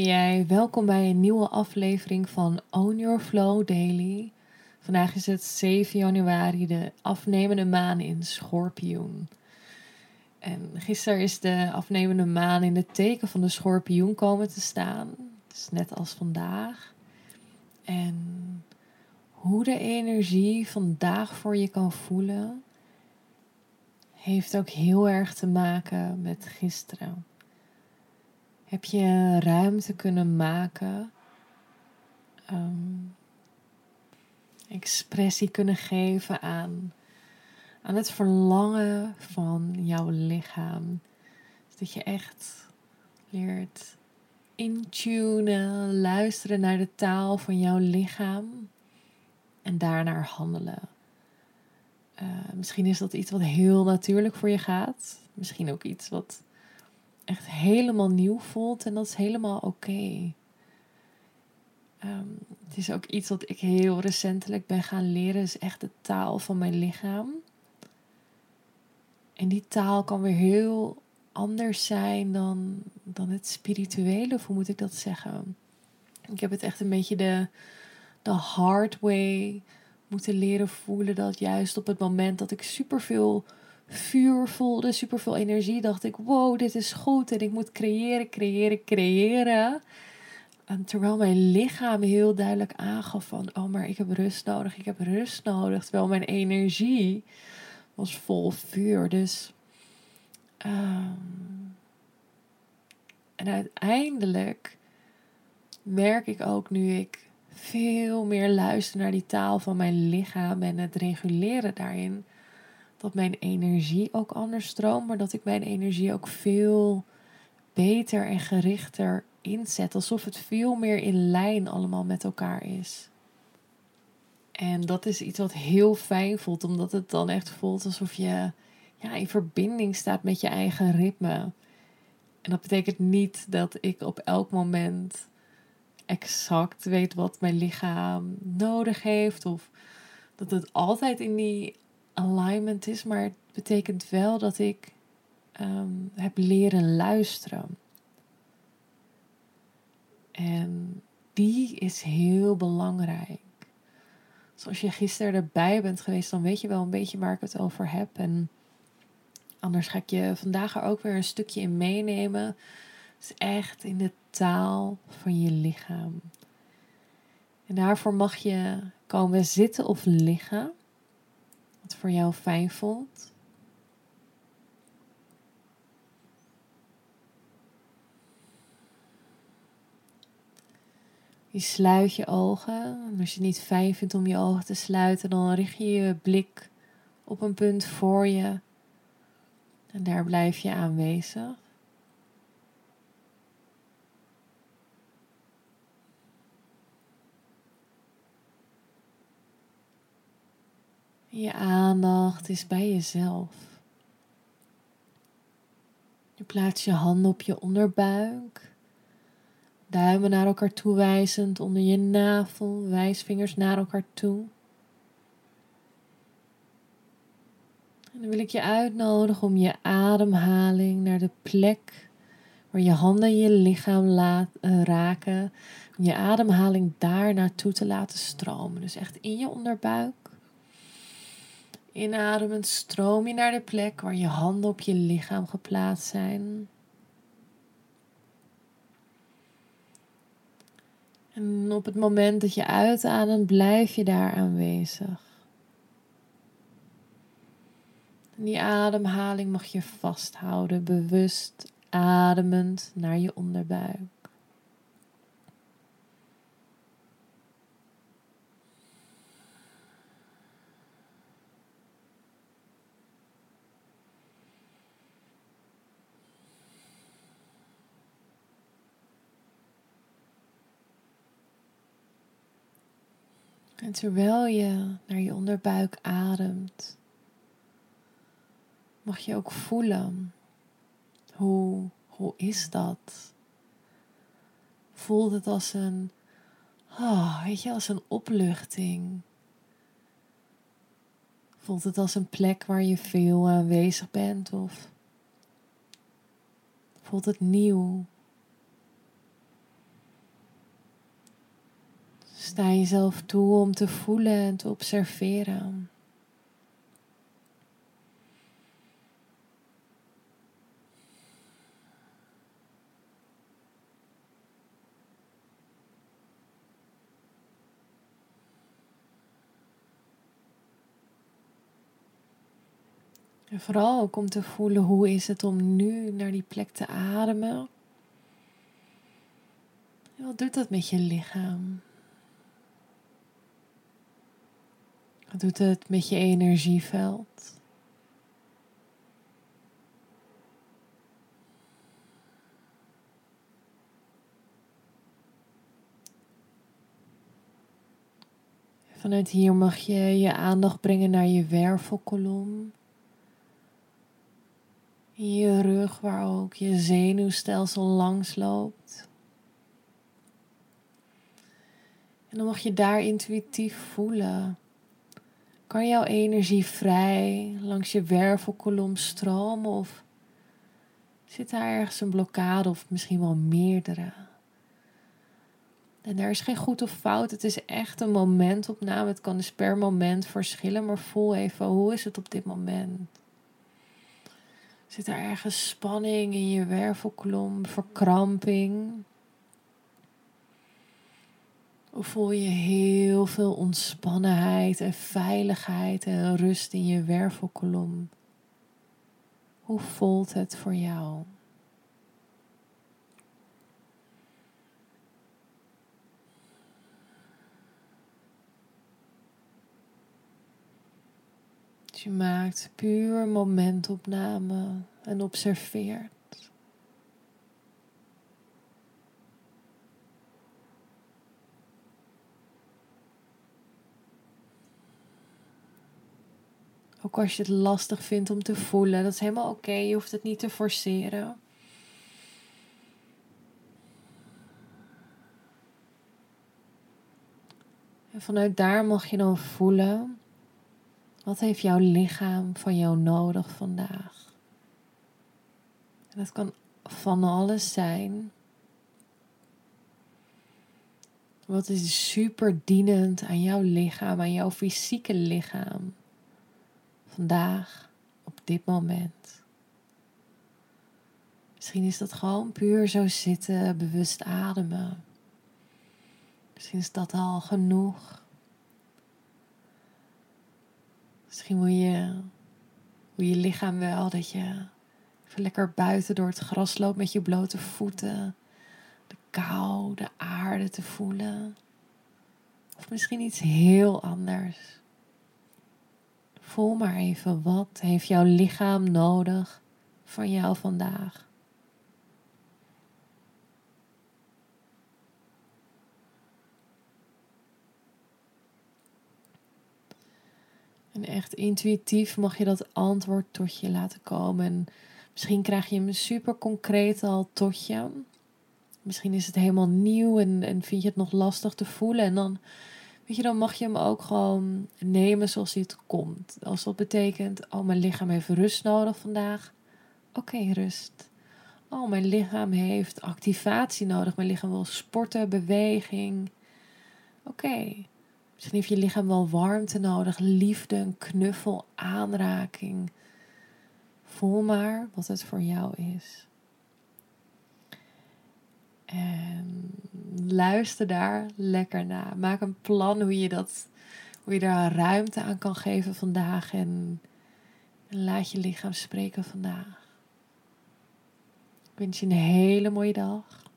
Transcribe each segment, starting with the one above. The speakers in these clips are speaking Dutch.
Jij, welkom bij een nieuwe aflevering van Own Your Flow Daily. Vandaag is het 7 januari, de afnemende maan in Schorpioen. En gisteren is de afnemende maan in het teken van de Schorpioen komen te staan. Dus net als vandaag. En hoe de energie vandaag voor je kan voelen, heeft ook heel erg te maken met gisteren heb je ruimte kunnen maken, um, expressie kunnen geven aan, aan het verlangen van jouw lichaam. Dat je echt leert intunen, luisteren naar de taal van jouw lichaam en daarnaar handelen. Uh, misschien is dat iets wat heel natuurlijk voor je gaat. Misschien ook iets wat echt helemaal nieuw voelt en dat is helemaal oké. Ehm, het is ook iets wat ik heel recentelijk ben gaan leren, is echt de taal van mijn lichaam. En die taal kan weer heel anders zijn dan, dan het spirituele, of hoe moet ik dat zeggen? Ik heb het echt een beetje de, de hard way moeten leren voelen. Dat juist op het moment dat ik superveel vuur voelde, superveel energie, dacht ik: wow, dit is goed en ik moet creëren, creëren, creëren. En terwijl mijn lichaam heel duidelijk aangaf van, oh, maar ik heb rust nodig, ik heb rust nodig. Terwijl mijn energie was vol vuur. Dus, um, en uiteindelijk merk ik ook nu ik veel meer luister naar die taal van mijn lichaam en het reguleren daarin, dat mijn energie ook anders stroomt, maar dat ik mijn energie ook veel beter en gerichter inzet. Alsof het veel meer in lijn allemaal met elkaar is. En dat is iets wat heel fijn voelt, omdat het dan echt voelt alsof je ja, in verbinding staat met je eigen ritme. En dat betekent niet dat ik op elk moment exact weet wat mijn lichaam nodig heeft. Of dat het altijd in die alignment is, maar het betekent wel dat ik ehm, heb leren luisteren. En die is heel belangrijk. Dus als je gisteren erbij bent geweest, dan weet je wel een beetje waar ik het over heb. En anders ga ik je vandaag er ook weer een stukje in meenemen. Dus echt in de taal van je lichaam. En daarvoor mag je komen zitten of liggen voor jou fijn voelt. Je sluit je ogen. En als je het niet fijn vindt om je ogen te sluiten, dan richt je je blik op een punt voor je. En daar blijf je aanwezig. Je aandacht is bij jezelf. Je plaatst je handen op je onderbuik. Duimen naar elkaar toe wijzend onder je navel, wijsvingers naar elkaar toe. En dan wil ik je uitnodigen om je ademhaling naar de plek waar je handen je lichaam laat, uh, raken, om je ademhaling daar naartoe te laten stromen. Dus echt in je onderbuik. Inademend stroom je naar de plek waar je handen op je lichaam geplaatst zijn. En op het moment dat je uitademt, blijf je daar aanwezig. En die ademhaling mag je vasthouden, bewust ademend naar je onderbuik. En terwijl je naar je onderbuik ademt, mag je ook voelen hoe, hoe is dat? Voelt het als een, oh, weet je, als een opluchting? Voelt het als een plek waar je veel aanwezig bent of voelt het nieuw? Sta jezelf toe om te voelen en te observeren. En vooral ook om te voelen hoe is het om nu naar die plek te ademen. En wat doet dat met je lichaam? Wat doet het met je energieveld? Vanuit hier mag je je aandacht brengen naar je wervelkolom. In je rug, waar ook je zenuwstelsel langs loopt. En dan mag je daar intuïtief voelen. Kan jouw energie vrij langs je wervelkolom stromen of zit daar ergens een blokkade of misschien wel meerdere? En daar is geen goed of fout. Het is echt een momentopname. Het kan dus per moment verschillen, maar voel even hoe is het op dit moment. Zit er ergens spanning in je wervelkolom, verkramping? Of voel je heel veel ontspannenheid en veiligheid en rust in je wervelkolom? Hoe voelt het voor jou? je maakt puur momentopname en observeert. Ook als je het lastig vindt om te voelen, dat is helemaal oké. Je hoeft het niet te forceren. En vanuit daar mag je dan voelen wat heeft jouw lichaam van jou nodig vandaag? En dat kan van alles zijn. Wat is super dienend aan jouw lichaam, aan jouw fysieke lichaam? Vandaag, op dit moment. Misschien is dat gewoon puur zo zitten, bewust ademen. Misschien is dat al genoeg. Misschien wil je, wil je lichaam wel dat je even lekker buiten door het gras loopt met je blote voeten. De kou, de aarde te voelen. Of misschien iets heel anders. Voel maar even wat heeft jouw lichaam nodig van jou vandaag. En echt intuïtief mag je dat antwoord tot je laten komen. En misschien krijg je hem super concreet al tot je. Misschien is het helemaal nieuw en, en vind je het nog lastig te voelen. En dan, weet je, dan mag je hem ook gewoon nemen zoals hij het komt. Als dat betekent, oh, mijn lichaam heeft rust nodig vandaag. Oké, rust. Oh, mijn lichaam heeft activatie nodig. Mijn lichaam wil sporten, beweging. Oké. Misschien heeft je lichaam wel warmte nodig, liefde, een knuffel, aanraking. Voel maar wat het voor jou is. En luister daar lekker naar. Maak een plan hoe je, dat, hoe je daar ruimte aan kan geven vandaag. En, en laat je lichaam spreken vandaag. Ik wens je een hele mooie dag.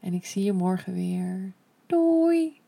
En ik zie je morgen weer. Doei!